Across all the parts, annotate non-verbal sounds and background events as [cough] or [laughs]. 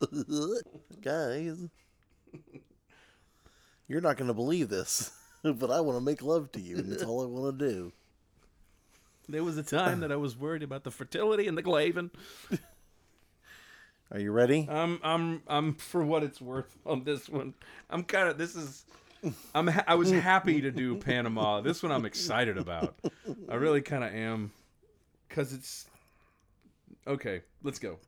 [laughs] Guys, you're not going to believe this, [laughs] but I want to make love to you, and it's all I want to do. There was a time that I was worried about the fertility and the glavin. Are you ready? I'm I'm I'm for what it's worth on this one. I'm kind of this is I'm ha- I was happy to do Panama. This one I'm excited about. I really kind of am cuz it's Okay, let's go.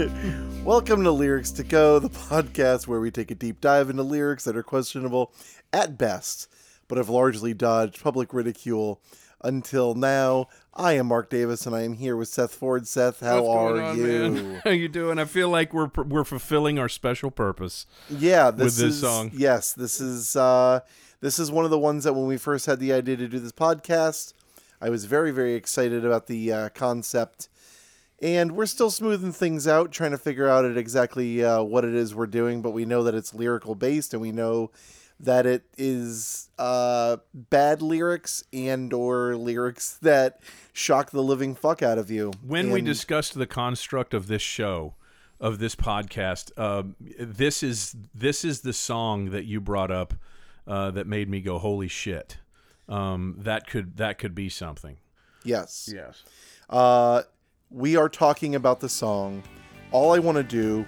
[laughs] welcome to Lyrics to Go, the podcast where we take a deep dive into lyrics that are questionable at best, but have largely dodged public ridicule until now. I am Mark Davis, and I am here with Seth Ford. Seth, how are on, you? man? [laughs] How you doing? I feel like we're we're fulfilling our special purpose. Yeah, this this is, song. Yes, this is uh, this is one of the ones that when we first had the idea to do this podcast, I was very very excited about the uh, concept, and we're still smoothing things out, trying to figure out it exactly uh, what it is we're doing. But we know that it's lyrical based, and we know that it is uh, bad lyrics and or lyrics that shock the living fuck out of you. When we discussed the construct of this show, of this podcast, uh, this is this is the song that you brought up uh, that made me go, "Holy shit!" Um, that could that could be something. yes, Yes. Uh, we are talking about the song All I Want to Do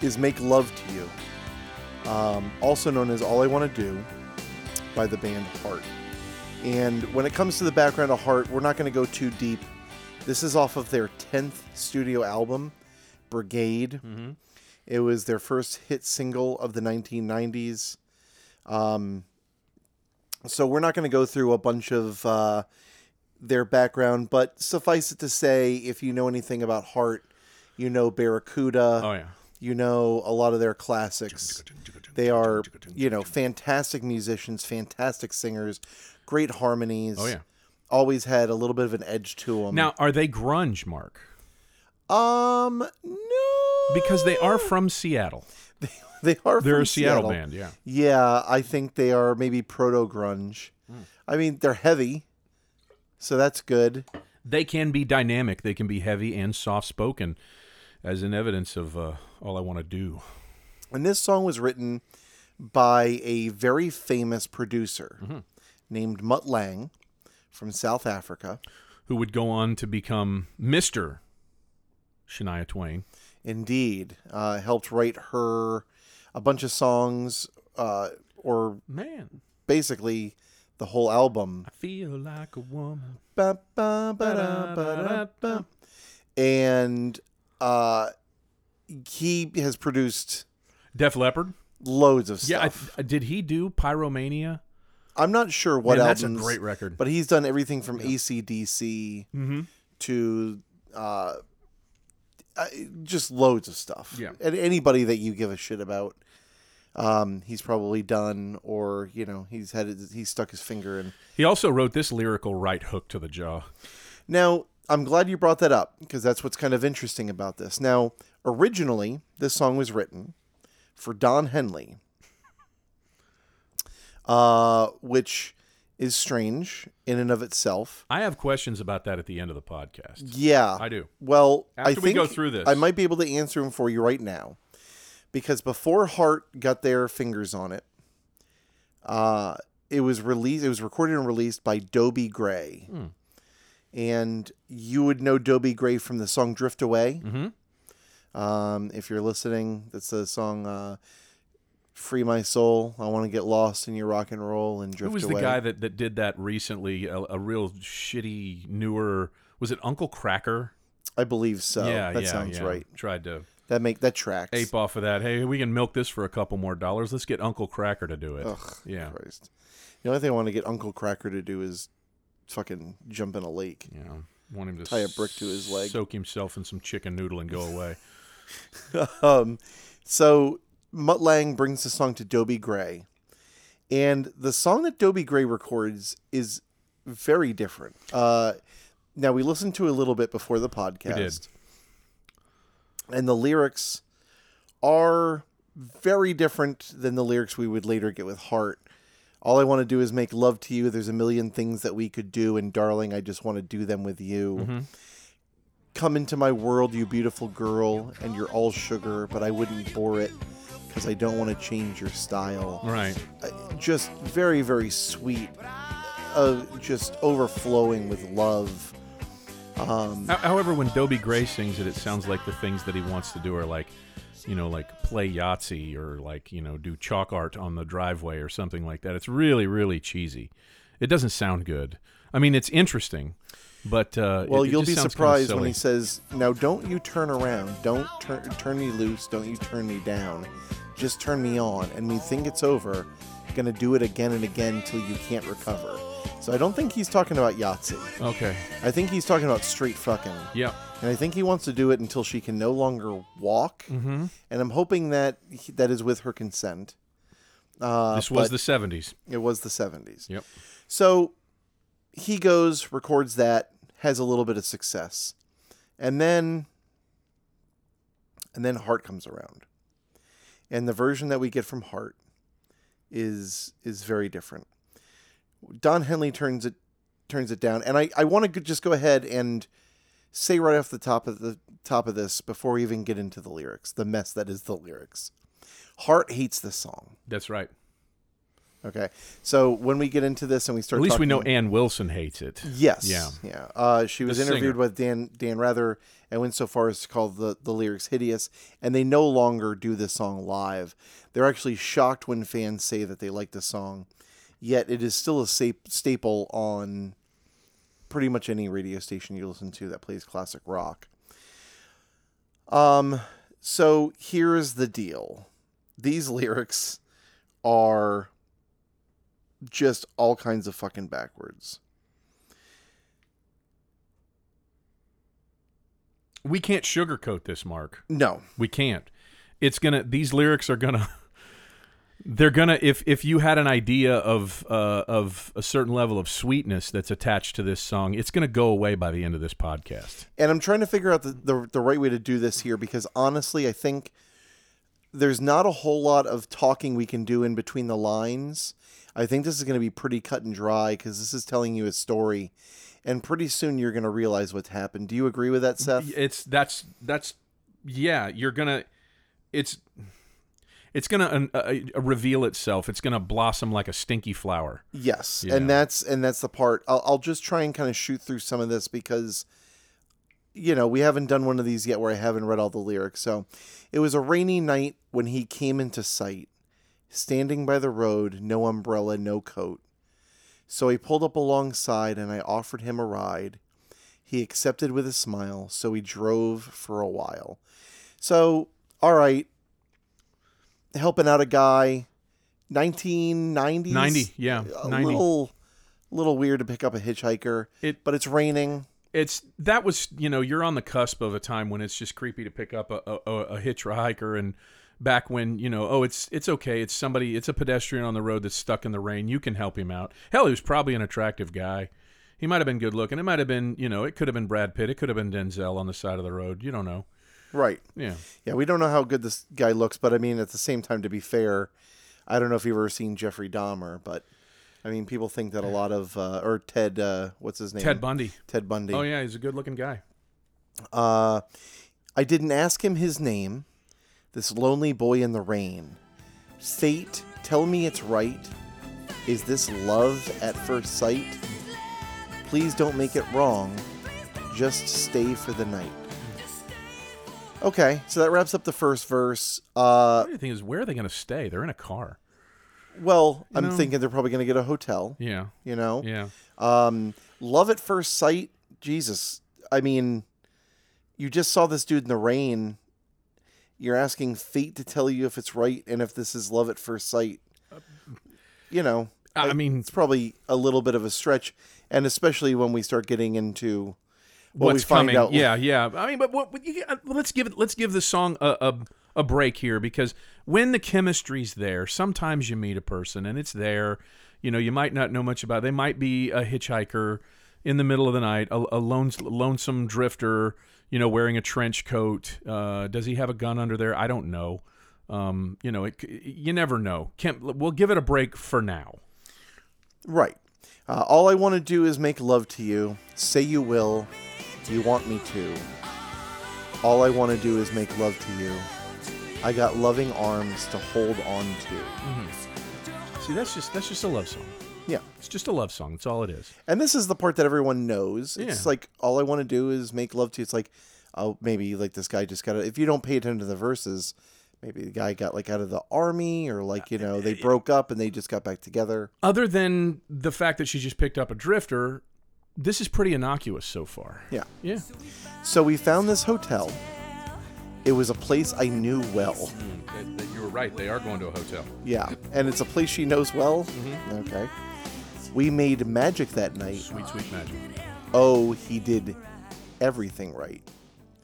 is Make Love to You, um, also known as All I Want to Do by the band Heart. And when it comes to the background of Heart, we're not going to go too deep. This is off of their 10th studio album, Brigade. It was their first hit single of the 1990s. Um, so we're not going to go through a bunch of. Uh, their background, but suffice it to say, if you know anything about Heart, you know Barracuda, Oh yeah. you know a lot of their classics. They are, you know, fantastic musicians, fantastic singers, great harmonies. Oh yeah. Always had a little bit of an edge to them. Now, are they grunge, Mark? um, no, Because they are from Seattle. [laughs] they are. They're a Seattle, band. Yeah. Yeah, I think they are maybe proto grunge. Hmm. I mean, they're heavy, so that's good. They can be dynamic. They can be heavy and soft spoken, as in evidence of uh, all I want to do. And this song was written by a very famous producer Mm-hmm. named Mutt Lange from South Africa. Who would go on to become Mister Shania Twain? Indeed, uh, helped write her a bunch of songs, uh, or Man, basically the whole album. I feel like a woman. Ba, ba, ba, da, ba, da, ba. And uh, he has produced Def Leppard. loads of stuff. Yeah, I, did he do Pyromania? I, am not sure what Man, that's a great record. but he's done everything from ACDC Mm-hmm. to uh, uh, just loads of stuff. Yeah. And anybody that you give a shit about, um, he's probably done, or you know, he's had his, he's stuck his finger in. He also wrote this lyrical right hook to the jaw. Now, I'm glad you brought that up because that's what's kind of interesting about this. Now, originally, this song was written for Don Henley, uh, which is strange in and of itself. I have questions about that at the end of the podcast. Yeah, I do. Well, I After think we go through this. I might be able to answer them for you right now, because before Heart got their fingers on it, uh, it was released. It was recorded and released by Dobie Gray, Hmm. and you would know Dobie Gray from the song "Drift Away." Mm-hmm. Um, if you're listening, that's the song uh, "Free My Soul." I want to get lost in your rock and roll and drift away. Who was away. the guy that, that did that recently? A, a real shitty, newer. Was it Uncle Kracker? I believe so. yeah, that yeah, sounds yeah. right. Tried to That make that tracks. ape off of that. Hey, we can milk this for a couple more dollars. Let's get Uncle Kracker to do it. Ugh, yeah, Christ. The only thing I want to get Uncle Kracker to do is fucking jump in a lake. yeah. Want him to Tie a brick to his leg. soak himself in some chicken noodle and go away. [laughs] um, so Mutt Lange brings the song to Dobie Gray, and the song that Dobie Gray records is very different. Uh, now we listened to a little bit before the podcast, did. And the lyrics are very different than the lyrics we would later get with Heart. All I want to do is make love to you. There's a million things that we could do, and darling, I just want to do them with you. Mm-hmm. Come into my world, you beautiful girl, and you're all sugar, but I wouldn't bore it because I don't want to change your style Right. uh, just very very sweet uh, just overflowing with love um, However, when Dobie Gray sings it, it sounds like the things that he wants to do are like, you know, like play Yahtzee or like, you know, do chalk art on the driveway or something like that. It's really, really cheesy. It doesn't sound good. I mean, it's interesting, but uh, well it- it you'll be surprised when he says now don't you turn around don't turn turn me loose don't you turn me down just turn me on and we think it's over gonna do it again and again till you can't recover so i don't think he's talking about yahtzee Okay. i think he's talking about straight fucking Yeah. and I think he wants to do it until she can no longer walk. Mm-hmm. And I'm hoping that he, that is with her consent. Uh, This was the '70s. it was the 70s. Yep. So he goes, records that, has a little bit of success, and then and then Heart comes around, and the version that we get from Heart is is very different. Don Henley turns it turns it down, and I I want to just go ahead and say right off the top of the top of this before we even get into the lyrics, the mess that is the lyrics. Heart hates this song. That's right. Okay, so when we get into this and we start, At least we know talking- Ann Wilson hates it. Yes. Yeah. Yeah. Uh, she was The interviewed singer. with Dan Dan Rather and went so far as to call the, the lyrics hideous, and they no longer do this song live. They're actually shocked when fans say that they like the song, yet it is still a sta- staple on pretty much any radio station you listen to that plays classic rock. Um, so here's the deal: these lyrics are just all kinds of fucking backwards. We can't sugarcoat this, Mark. No, We can't. It's gonna. These lyrics are gonna. [laughs] They're gonna. If if you had an idea of uh, of a certain level of sweetness that's attached to this song, it's gonna go away by the end of this podcast. and I'm trying to figure out the, the the right way to do this here because honestly, I think there's not a whole lot of talking we can do in between the lines. I think this is going to be pretty cut and dry because this is telling you a story, and pretty soon you're going to realize what's happened. Do you agree with that, Seth? It's that's that's yeah. You're gonna. It's it's gonna uh, uh, reveal itself. It's gonna blossom like a stinky flower. Yes, Yeah. and that's and that's the part. I'll, I'll just try and kind of shoot through some of this because, you know, we haven't done one of these yet where I haven't read all the lyrics. So, it was a rainy night when he came into sight, standing by the road, no umbrella, no coat. So I pulled up alongside and I offered him a ride. He accepted with a smile, so we drove for a while. So, all right, helping out a guy, 1990s. 90, yeah, a 90. little little weird to pick up a hitchhiker It- but it's raining. It's that was you know you're on the cusp of a time when it's just creepy to pick up a a, a, a hitchhiker and back when you know oh it's it's okay. It's somebody it's a pedestrian on the road that's stuck in the rain. You can help him out. Hell he was probably an attractive guy. He might have been good looking. It might have been you know it could have been Brad Pitt. It could have been Denzel on the side of the road. You don't know right. Yeah. Yeah we don't know how good this guy looks but i mean at the same time to be fair i don't know if you've ever seen jeffrey dahmer but i mean people think that a lot of uh, or ted uh, what's his name? Ted Bundy. Ted bundy. Oh yeah he's a good looking guy. Uh, i didn't ask him his name this lonely boy in the rain. Fate tell me it's right. Is this love at first sight? Please don't make it wrong. Just stay for the night okay so that wraps up the first verse. Uh, the thing is where are they going to stay? They're in a car. well i'm know- thinking they're probably going to get a hotel yeah. you know? Yeah. Um, love at first sight. Jesus, I mean, you just saw this dude in the rain. You're asking fate to tell you if it's right and if this is love at first sight. You know, I, I mean it's probably a little bit of a stretch, and especially when we start getting into what what's coming. out. Yeah, yeah. I mean, but what? uh, let's give it. Let's give the song a, a a break here because when the chemistry's there, sometimes you meet a person and it's there. you know, you might not know much about. They might be a hitchhiker in the middle of the night, a, a lone, lonesome drifter, you know, wearing a trench coat. Uh, does he have a gun under there? I don't know. Um, you know, it, you never know. Can't, we'll give it a break for now. Right. Uh, all I want to do is make love to you. Say you will. You want me to. All I want to do is make love to you. I got loving arms to hold on to. Mm-hmm. See, that's just that's just a love song. Yeah. It's just a love song. That's all it is. And this is the part that everyone knows. It's Yeah. like all I want to do is make love to you. It's like, oh, maybe like this guy just got. If you don't pay attention to the verses, maybe the guy got like out of the army, or like you uh, know they broke up and they just got back together. Other than the fact that she just picked up a drifter, this is pretty innocuous so far. Yeah. Yeah. So we found this hotel. It was a place I knew well. Hmm, that you were right. They are going to a hotel. Yeah, and it's a place she knows well. Mm-hmm. Okay. We made magic that night. Sweet, sweet magic. Oh, he did everything right.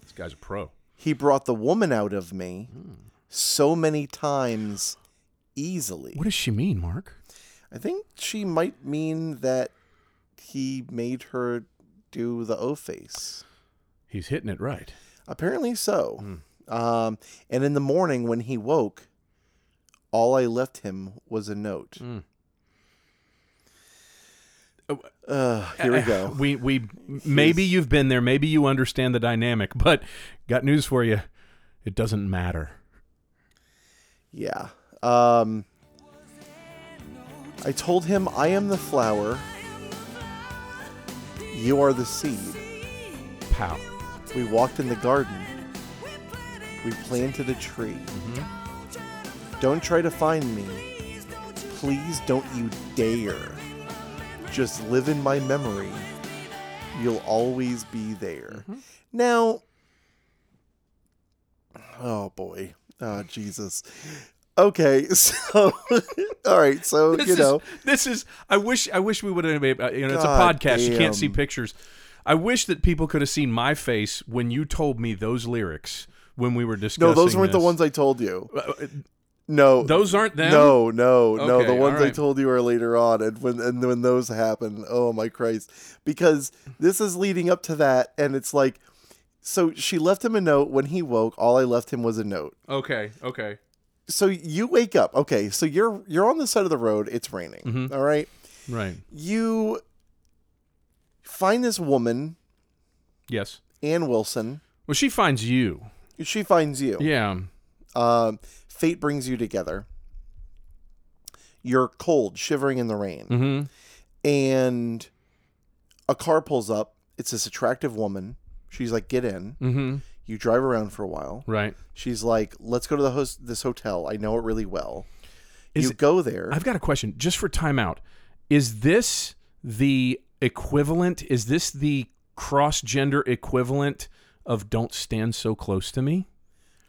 This guy's a pro. He brought the woman out of me hmm. so many times easily. What does she mean, Mark? I think she might mean that he made her do the O face. He's hitting it right. Apparently so. Um, and in the morning when he woke, all I left him was a note. Mm. Uh, here we go. We we maybe you've been there, maybe you understand the dynamic, but got news for you. It doesn't matter. Yeah. Um, I told him, I am the flower. You are the seed. Pow. We walked in the garden. We planted a tree. Mm-hmm. Don't try to find me. Please don't you dare. Just live in my memory. You'll always be there. Mm-hmm. Now, oh boy. Oh, Jesus. Okay, [laughs] so, all right, so, This you is, know, this is. I wish. I wish we would have. made- You know, it's a God podcast. You can't see pictures. I wish that people could have seen my face when you told me those lyrics when we were discussing. no, those weren't the ones I told you. Uh, No, Those aren't them. No, no, no. The Okay, ones I told you are later on, and when and when those happen, oh my Christ! Because this is leading up to that, and it's like, so she left him a note when he woke. All I left him was a note. Okay. Okay. So you wake up. Okay, so you're you're on the side of the road. It's raining. Mhm. all right. Right. You find this woman, Yes. Ann Wilson. Well, she finds you. She finds you. Yeah. Um, fate brings you together. You're cold, shivering in the rain. Mm-hmm. and a car pulls up. It's this attractive woman. She's like, "Get in." Mm-hmm. You drive around for a while. Right. She's like, "Let's go to the host this hotel. I know it really well." Is you it- go there. I've got a question just for timeout. Is this the equivalent? Is this the cross gender equivalent of "Don't stand so close to me"?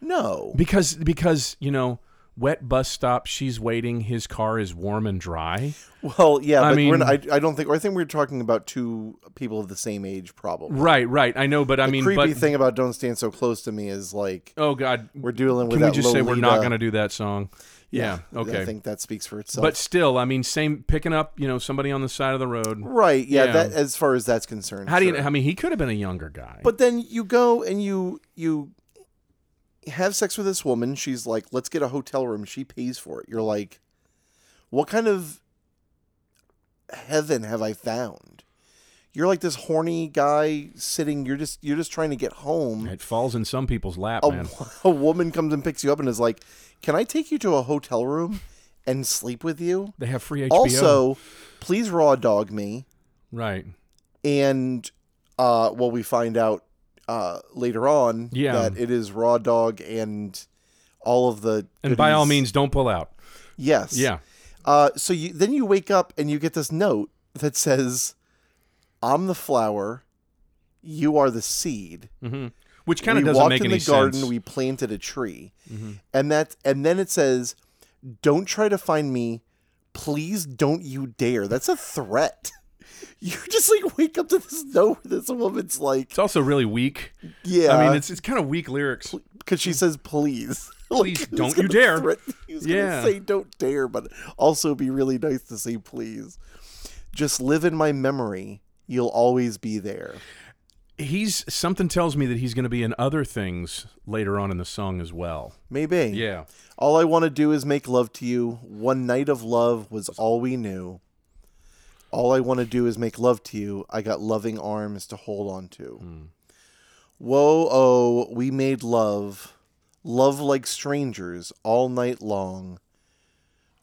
no, Because because you know, wet bus stop. She's waiting. His car is warm and dry. well, yeah, I but we're mean- not, I, I don't think. Or I think we're talking about two people of the same age, probably. Right. Right. I know, but I mean, creepy but thing about "Don't Stand So Close to Me" is like oh god, we're dealing with can we just say we're not going to do that song? Yeah. I Okay. I think that speaks for itself. But still, I mean, same picking up. You know, somebody on the side of the road. right, yeah, Yeah. That as far as that's concerned. How do you? sure. I mean, he could have been a younger guy. But then you go and you you have sex with this woman. She's like, "Let's get a hotel room." She pays for it. You're like, "What kind of heaven have I found?" You're like this horny guy sitting. You're just you're just trying to get home. it falls in some people's lap, A, man. [laughs] a woman comes and picks you up and is like, "Can I take you to a hotel room and sleep with you?" They have free HBO. Also, please raw dog me. right. and uh, well, we find out uh, later on Yeah. that it is raw dog and all of the And by all means, don't pull out. yes, Yeah. Uh, so you then you wake up and you get this note that says, "I'm the flower, you are the seed." hmm Which kind of doesn't walked make in any the garden, sense. we planted a tree, Mhm. and that and then it says, "Don't try to find me, please. Don't you dare." That's a threat. You just like wake up to this note. This woman's like, It's also really weak. "Yeah." I mean, it's it's kind of weak lyrics. because she says please. [laughs] Please was don't you dare. threat- he Yeah. gonna say don't dare, but also be really nice to say please. Just live in my memory. You'll always be there. He's something tells me that he's going to be in other things later on in the song as well. Maybe. Yeah. All I want to do is make love to you. One night of love was all we knew. All I want to do is make love to you. I got loving arms to hold on to. Hmm. Whoa, oh, we made love. Love like strangers all night long.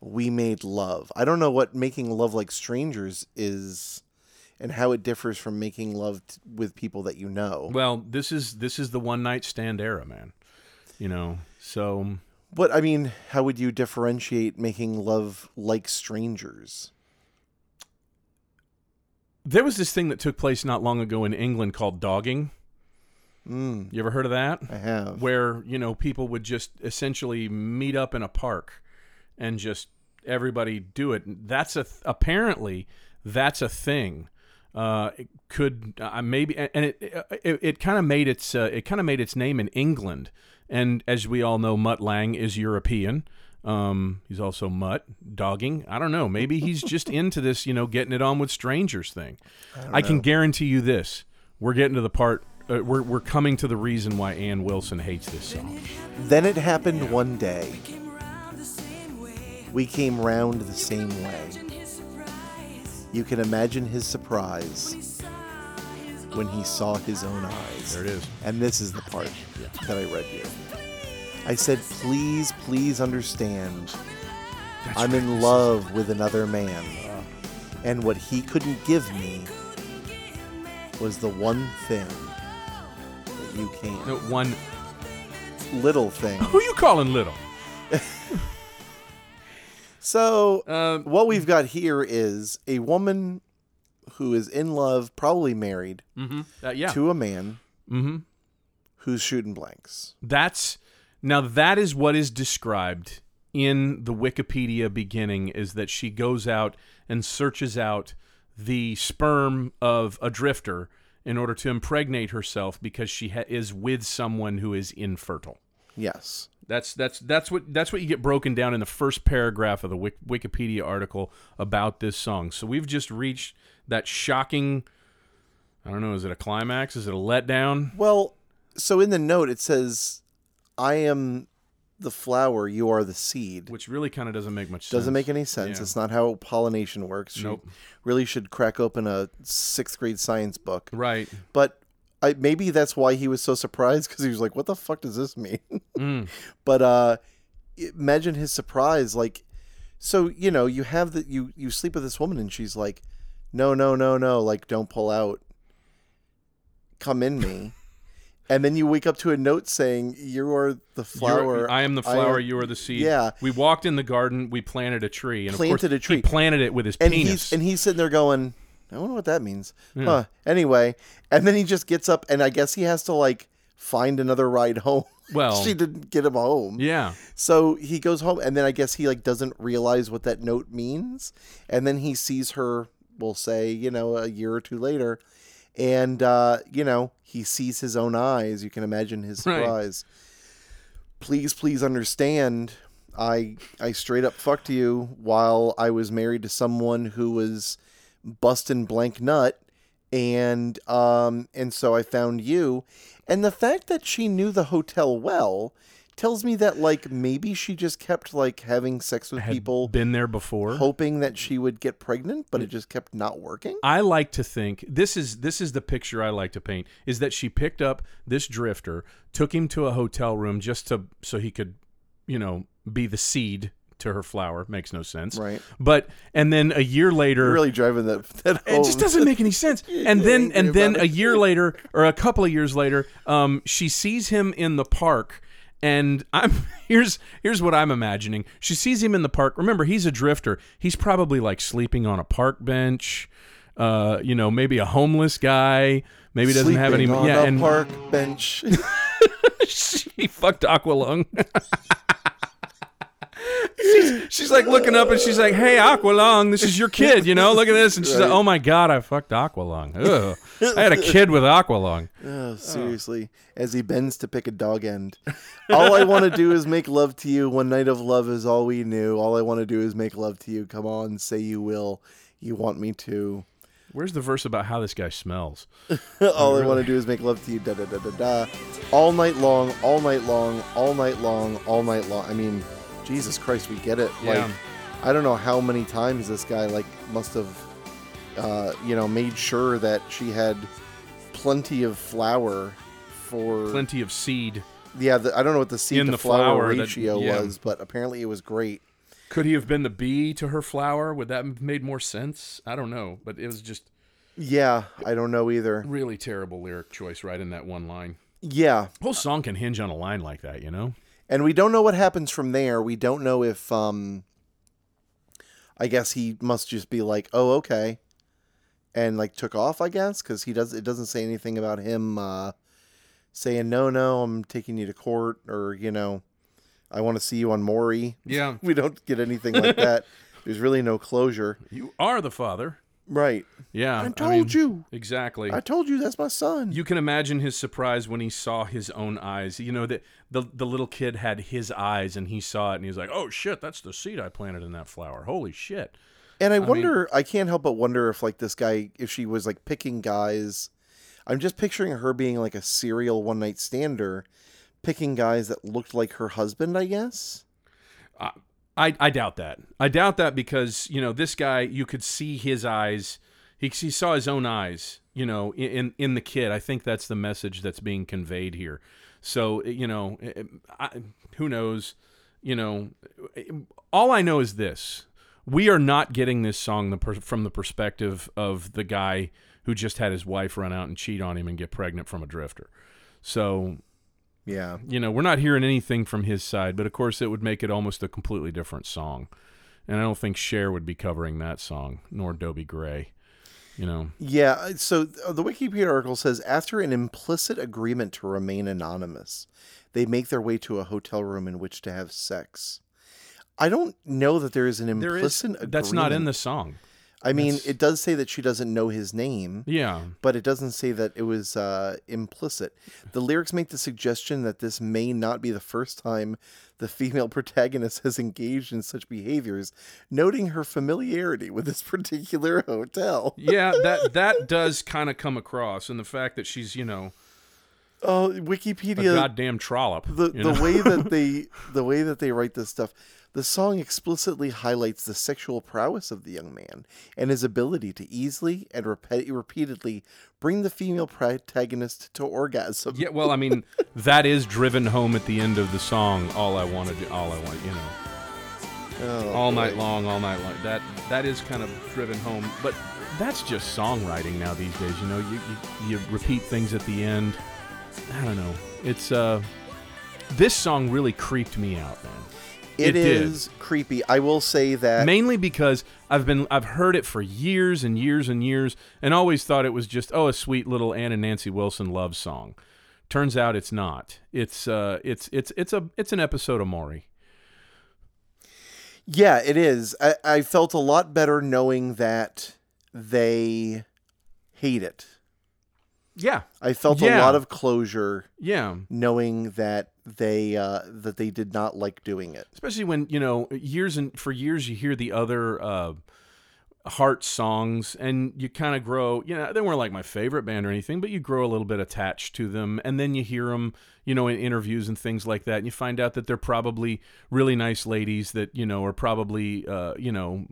We made love. I don't know what making love like strangers is and how it differs from making love t- with people that you know. Well, this is this is the one night stand era, man. You know. So But I mean, how would you differentiate making love like strangers? There was this thing that took place not long ago in England called dogging. Mm, You ever heard of that? I have. Where, you know, people would just essentially meet up in a park and just everybody do it. That's a apparently that's a thing. Uh, it could uh, maybe and it it, it kind of made its uh, it kind of made its name in England. And as we all know, Mutt Lange is European. Um, he's also mutt dogging. I don't know. Maybe he's just [laughs] into this, you know, getting it on with strangers thing. I, can guarantee you this: we're getting to the part. Uh, we're we're coming to the reason why Ann Wilson hates this song. Then it happened one day. We came round the same way. You can imagine his surprise when he saw his own eyes. There it is. And this is the part that I read you. I said, please, please understand. I'm in love with another man. And what he couldn't give me was the one thing that you can. No, one. Little thing. Who you calling little? [laughs] So, Um, what we've got here is a woman who is in love, probably married, mm-hmm. uh, yeah. to a man Mm-hmm. who's shooting blanks. That's now that is what is described in the Wikipedia beginning is that she goes out and searches out the sperm of a drifter in order to impregnate herself because she ha- is with someone who is infertile. Yes. That's that's that's what that's what you get broken down in the first paragraph of the Wik- Wikipedia article about this song. So we've just reached that shocking. I don't know. Is it a climax? Is it a letdown? Well, so in the note it says, I am the flower, you are the seed. Which really kind of doesn't make much sense. Doesn't make any sense. Yeah. It's not how pollination works. She Nope. really should crack open a sixth grade science book. Right. But I, maybe that's why he was so surprised because he was like, "What the fuck does this mean?" [laughs] Mm. but uh, imagine his surprise. Like, so you know, you have the you you sleep with this woman and she's like, "No, no, no, no! Like, don't pull out. Come in me." [laughs] and then you wake up to a note saying, "You are the You're- flower. I am the flower. am-" you are the seed. Yeah. We walked in the garden. We planted a tree. And of Planted course, a tree. He planted it with his and penis. he's and he's sitting there going, I wonder what that means. Huh. Anyway, and then he just gets up, and I guess he has to like find another ride home. [laughs] Well- she didn't get him home. yeah. So he goes home, and then I guess he like doesn't realize what that note means, and then he sees her. We'll say, you know, a year or two later, and uh, you know, he sees his own eyes. You can imagine his Right. surprise. Please, please understand. I I straight up fucked you while I was married to someone who was busting blank nut, and um and so I found you, and the fact that she knew the hotel well tells me that like maybe she just kept like having sex with Had people been there before. hoping that she would get pregnant but it just kept not working I like to think this is this is the picture I like to paint is that she picked up this drifter, took him to a hotel room just to so he could, you know, be the seed to her flower. Makes no sense. right But and then a year later You're really driving that that home it just doesn't make any sense. [laughs] And then and then a year later or a couple of years later, um, she sees him in the park. And I'm [laughs] here's here's what I'm imagining. She sees him in the park. Remember, he's a drifter. He's probably like sleeping on a park bench. Uh, you know, maybe a homeless guy. Maybe doesn't have any. On yeah, a and park bench [laughs] she fucked Aqualung. [laughs] like looking up and she's like, "Hey, Aqualung, this is your kid, you know? Look at this." And she's like, "Oh my god, I fucked Aqualung. Ugh. I had a kid with Aqualung." [laughs] Oh, seriously. As he bends to pick a dog end. All I want to do is make love to you. One night of love is all we knew. All I want to do is make love to you. Come on, say you will. You want me to. Where's the verse about how this guy smells? [laughs] all I want to do is make love to you. Da da da da da. All night long, all night long, all night long, all night long. I mean, Jesus Christ, we get it. Yeah. Like, I don't know how many times this guy like must have, uh, you know, made sure that she had plenty of flour for Plenty of seed. Yeah, the, I don't know what the seed In to the flour, flour that- ratio yeah. was, but apparently it was great. Could he have been the bee to her flower? Would that have made more sense? I don't know, but it was just Yeah, I don't know either. really terrible lyric choice right in that one line. Yeah, whole song can hinge on a line like that, you know? And we don't know what happens from there. We don't know if um I guess he must just be like, "Oh, okay." And like took off, I guess, cuz he does it doesn't say anything about him uh saying, "No, no, I'm taking you to court," or, you know, "I want to see you on Maury." Yeah. [laughs] We don't get anything like that. [laughs] There's really no closure. You are the father. Right. Yeah. I told mean, you. Exactly. I told you that's my son. you can imagine his surprise when he saw his own eyes. You know that the the little kid had his eyes and he saw it and he was like, "Oh shit, that's the seed I planted in that flower. Holy shit." And I mean- wonder, I can't help but wonder if like this guy, if she was like picking guys. I'm just picturing her being like a serial one night stander, picking guys that looked like her husband. I guess. Uh, I, I doubt that. I doubt that because you know this guy. You could see his eyes. He, he saw his own eyes. You know, in, in the kid. I think that's the message that's being conveyed here. So you know, eh, eh, I, who knows? You know, eh, all I know is this: we are not getting this song the per, from the perspective of the guy who just had his wife run out and cheat on him and get pregnant from a drifter. So Yeah. you know, we're not hearing anything from his side, but of course it would make it almost a completely different song. And I don't think Cher would be covering that song, nor Dobie Gray. You know, Yeah. So uh, the Wikipedia article says after an implicit agreement to remain anonymous, they make their way to a hotel room in which to have sex. I don't know that there is an there is implicit agreement. that's not in the song. I mean, that's- it does say that she doesn't know his name. Yeah, but it doesn't say that it was uh, implicit. The lyrics make the suggestion that this may not be the first time the female [laughs] protagonist has engaged in such behaviors, noting her familiarity with this [laughs] particular hotel. yeah, that that [laughs] does kind of come across, and the fact that she's you know Oh, a Wikipedia. goddamn trollop. the the know? way that [laughs] they the way that they write this stuff the song explicitly highlights the sexual prowess of the young man and his ability to easily and repe- repeatedly bring the female protagonist to orgasm. yeah, well, I mean, [laughs] that is driven home at the end of the song. All I want to do, all I want, you know. Oh, all boy. night long, all night long. That that is kind of driven home, but that's just songwriting now these days. You know, you you, you repeat things at the end. I don't know. It's uh, this song really creeped me out, man. It It did. creepy. I will say that. Mainly because I've been I've heard it for years and years and years, and always thought it was just oh a sweet little Ann and Nancy Wilson love song. Turns out it's not. It's uh it's it's it's a it's an episode of Maury. yeah, it is. I, I felt a lot better knowing that they hate it. Yeah, I felt a lot of closure yeah. knowing that they uh, that they did not like doing it. especially when you know years and for years you hear the other uh heart songs and you kind of grow you know they weren't like my favorite band or anything but you grow a little bit attached to them and then you hear them you know in interviews and things like that and you find out that they're probably really nice ladies that you know are probably uh you know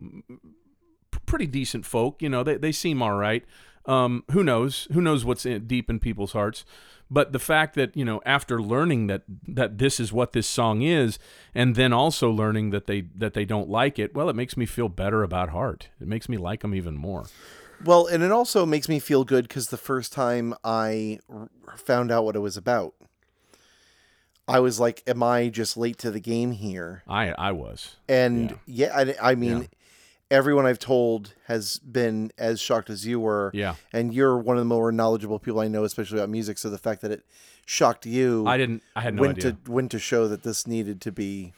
pretty decent folk you know they, they seem all right um who knows? Who knows what's in, deep in people's hearts. But the fact that you know after learning that that this is what this song is and then also learning that they that they don't like it well it makes me feel better about heart. It makes me like them even more. Well, and it also makes me feel good because the first time I r- found out what it was about, I was like, "Am I just late to the game here?" i i was. And yeah, I, I mean, Yeah. Everyone I've told has been as shocked as you were. yeah And you're one of the more knowledgeable people I know, especially about music. So the fact that it shocked you i didn't i had no went idea to went to show that this needed to be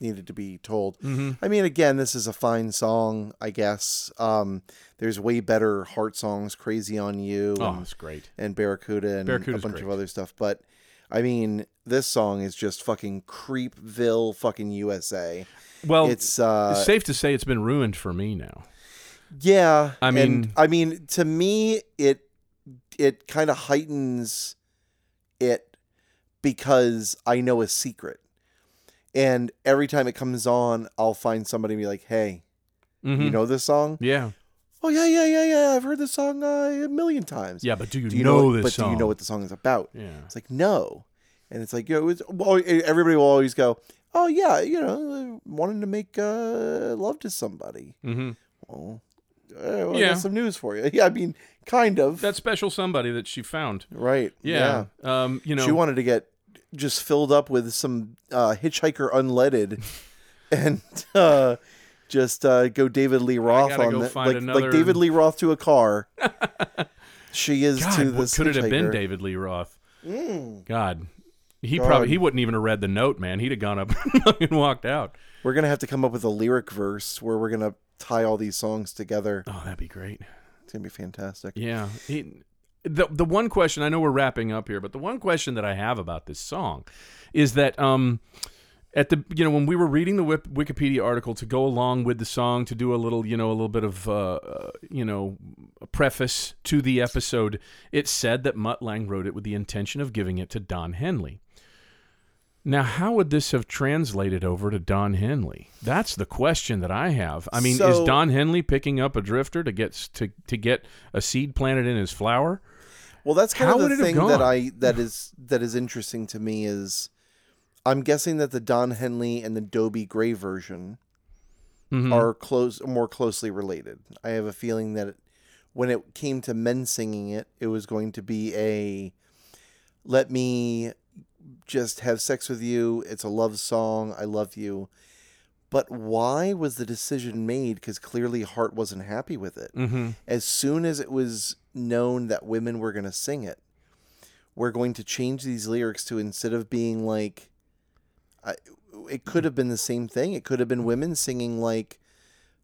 needed to be told. Mm-hmm. I mean, again, this is a fine song, I guess. Um, there's way better heart songs, "Crazy on You" Oh, and, it's great. and "Barracuda" and Barracuda's a bunch great. of other stuff. But I mean, this song is just fucking Creepville, fucking USA. Well, it's uh, it's safe to say it's been ruined for me now. Yeah, I and, mean- I mean, to me, it it kind of heightens it because I know a secret, and every time it comes on, I'll find somebody and be like, "Hey, Mhm. you know this song? Yeah. Oh yeah, yeah, yeah, yeah. I've heard this song uh, a million times. Yeah, but do you, do you know, know? what- this but song? do you know what the song is about? Yeah. It's like no, and it's like you know, it's, well, everybody will always go, "Oh yeah, you know, wanting to make uh, love to somebody." Mm-hmm. Well, uh, well, I Yeah. got some news for you. [laughs] Yeah, I mean, kind of. That special somebody that she found. right. Yeah. Um, you know, She wanted to get just filled up with some uh, hitchhiker unleaded, [laughs] and uh, just uh, go David Lee Roth on that, like another- like David Lee Roth to a car. [laughs] she is God, to this. could it have been. David Lee Roth? Mm. God. He God. probably he wouldn't even have read the note, man. He'd have gone up [laughs] and walked out. We're gonna have to come up with a lyric verse where we're gonna tie all these songs together. Oh, that'd be great. It's gonna be fantastic. Yeah. He, the the one question I know we're wrapping up here, but the one question that I have about this song is that um at the you know when we were reading the Wikipedia article to go along with the song to do a little you know a little bit of uh, uh, you know a preface to the episode, it said that Mutt Lange wrote it with the intention of giving it to Don Henley. Now, how would this have translated over to Don Henley? That's the question that I have. I mean, is Don Henley picking up a drifter to get to to get a seed planted in his flower? Well, that's kind How of the thing that? I that is that is interesting to me is I'm guessing that the Don Henley and the Dobie Gray version Mhm. are close more closely related. I have a feeling that when it came to men singing it, it was going to be a let me just have sex with you. It's a love song. I love you. But why was the decision made? Because clearly Heart wasn't happy with it Mhm. as soon as it was known that women were going to sing it, we're going to change these lyrics to instead of being like, I, it could have been the same thing. It could have been women singing like,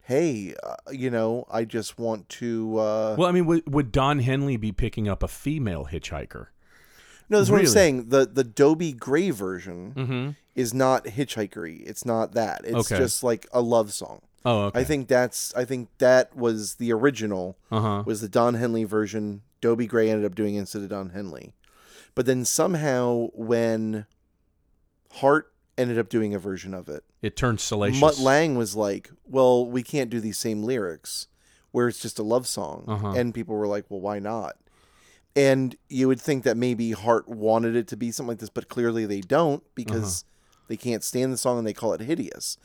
"Hey, uh, you know, I just want to." Uh... Well, I mean, would, would Don Henley be picking up a female hitchhiker? No, that's what I'm saying. the The Dobie Gray version Mm-hmm. is not hitchhikery. It's not that. It's Okay. just like a love song. Oh, okay. I think that's. I think that was the original. uh huh. was the Don Henley version. Dobie Gray ended up doing it instead of Don Henley. But then somehow when Heart ended up doing a version of it, It turned salacious. Mutt Lange was like, "Well, we can't do these same lyrics where it's just a love song." Uh-huh. And people were like, "Well, why not?" And you would think that maybe Heart wanted it to be something like this, but clearly they don't because Uh-huh. they can't stand the song and they call it hideous.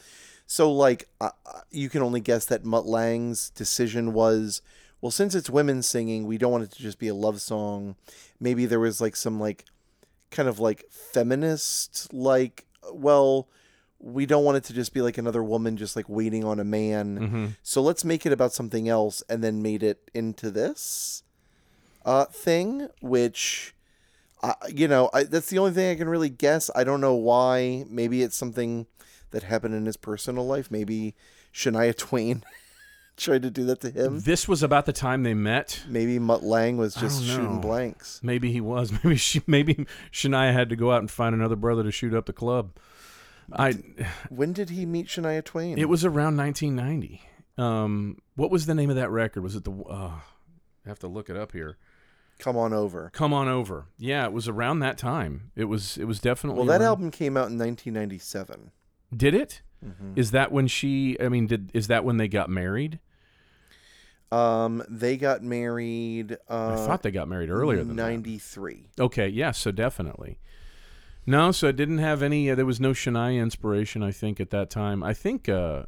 So, like, uh, you can only guess that Mutt Lange's decision was, well, since it's women singing, we don't want it to just be a love song. Maybe there was like some like, kind of like feminist, like, well, we don't want it to just be like another woman just like waiting on a man. Mm-hmm. So let's make it about something else, and then made it into this uh, thing, which. I you know, I, that's the only thing I can really guess. I don't know why. Maybe it's something that happened in his personal life. Maybe Shania [laughs] Twain tried to do that to him. This was about the time they met. Maybe Mutt Lange was just shooting blanks. Maybe he was. [laughs] Maybe she. Maybe Shania had to go out and find another brother to shoot up the club. I. When did he meet Shania Twain? It was around 1990. Um, what was the name of that record? Was it the? Uh, I have to look it up here. Come on over. Come on over. Yeah, it was around that time. It was. It was definitely. Well, that around- album came out in 1997. Did it? Mhm. Is that when she? I mean, did is that when they got married? Um, they got married. Uh, I thought they got married earlier than that. 93. Okay, yeah, so definitely. No, so it didn't have any. Uh, there was no Shania inspiration. I think at that time. I think uh,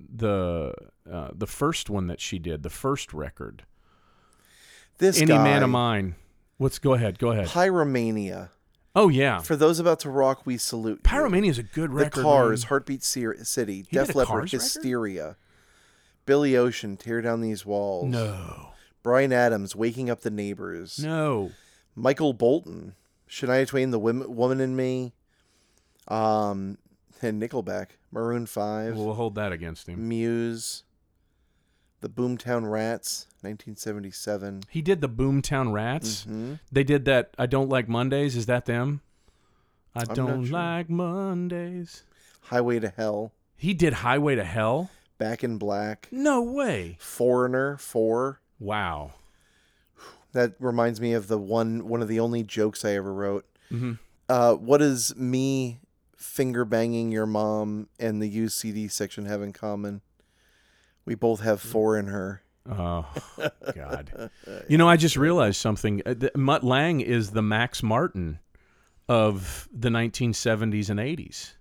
the uh, the first one that she did, the first record, This "Any guy, Man of Mine." Let's go ahead. Go ahead. Pyromania. Oh yeah, For those about to rock, we salute. you. Pyromania is a good record. The. Cars, man. Heartbeat Ci- City, He did Def a Leppard, Cars record? Hysteria, Billy Ocean, Tear Down These Walls, No, Bryan Adams, Waking Up the Neighbors, no. Michael Bolton, Shania Twain, The Woman in Me, um, And Nickelback, Maroon 5, We'll hold that against him. Muse, the Boomtown Rats, 1977. He did the Boomtown Rats. hmm They did that. I don't like Mondays. Is that them? I not don't sure. like Mondays. Highway to Hell, He did Highway to Hell. Back in Black, No way. Foreigner 4. Wow. That reminds me of the one one of the only jokes I ever wrote. hmm Uh, what does me finger banging your mom and the UCD section have in common? We both have four in her. Oh God. You know, I just realized something. Uh, Mutt Lange is the Max Martin of the 1970s and 80s.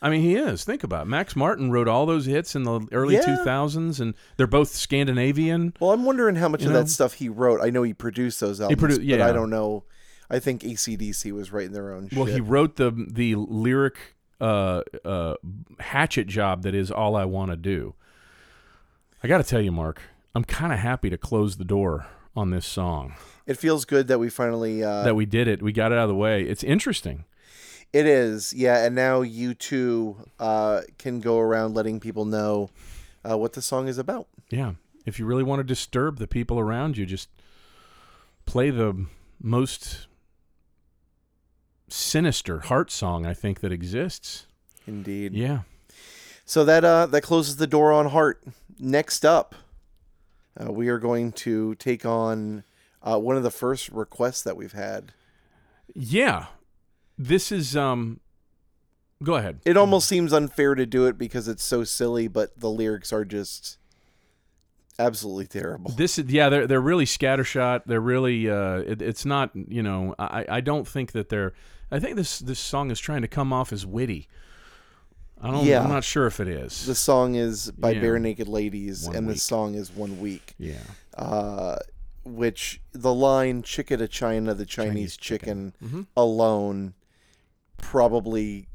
I mean, he is. Think about it. Max Martin wrote all those hits in the early Yeah. 2000s, and they're both Scandinavian. Well, I'm wondering how much of know? that stuff he wrote. I know he produced those albums, produ- but yeah. I don't know. I think ACDC was writing their own Well, shit. he wrote the the lyric uh, uh, hatchet job that is all I want to do. I got to tell you, Mark, I'm kind of happy to close the door on this song. it feels good that we finally. Uh, that we did it. We got it out of the way. It's interesting. it is, yeah, and now you two uh, can go around letting people know uh, what the song is about. Yeah. If you really want to disturb the people around you, just play the most sinister heart song I think that exists. Indeed. Yeah. So that uh, that closes the door on Heart. Next up, uh, we are going to take on uh, one of the first requests that we've had. Yeah. This is um go ahead. It almost seems unfair to do it because it's so silly, but the lyrics are just absolutely terrible. This is yeah, they're they're really scattershot. They're really uh it, it's not, you know, I I don't think that they're I think this this song is trying to come off as witty. I don't Yeah. I'm not sure if it is. The song is by Yeah. Barenaked Ladies, One and the song is One Week. yeah. Uh, which the line "Chica to China, the Chinese, Chinese chicken,", chicken. Mhm. alone probably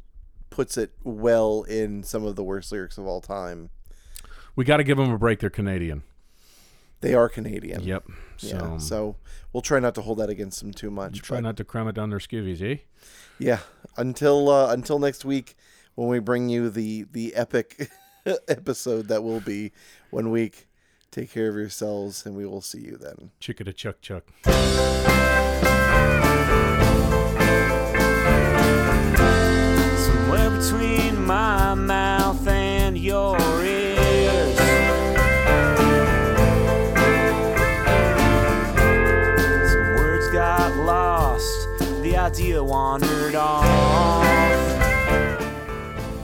puts it well in some of the worst lyrics of all time. We got to give them a break. They're Canadian. They are Canadian. Yep. So, Yeah. So we'll try not to hold that against them too much. try but not to cram it down their skivvies, eh? yeah. Until uh, until next week when we bring you the the epic [laughs] episode that will be one week. Take care of yourselves, and we will see you then. Chicka to chuck chuck. somewhere between my mouth and your ears. Some words got lost, the idea wandered off.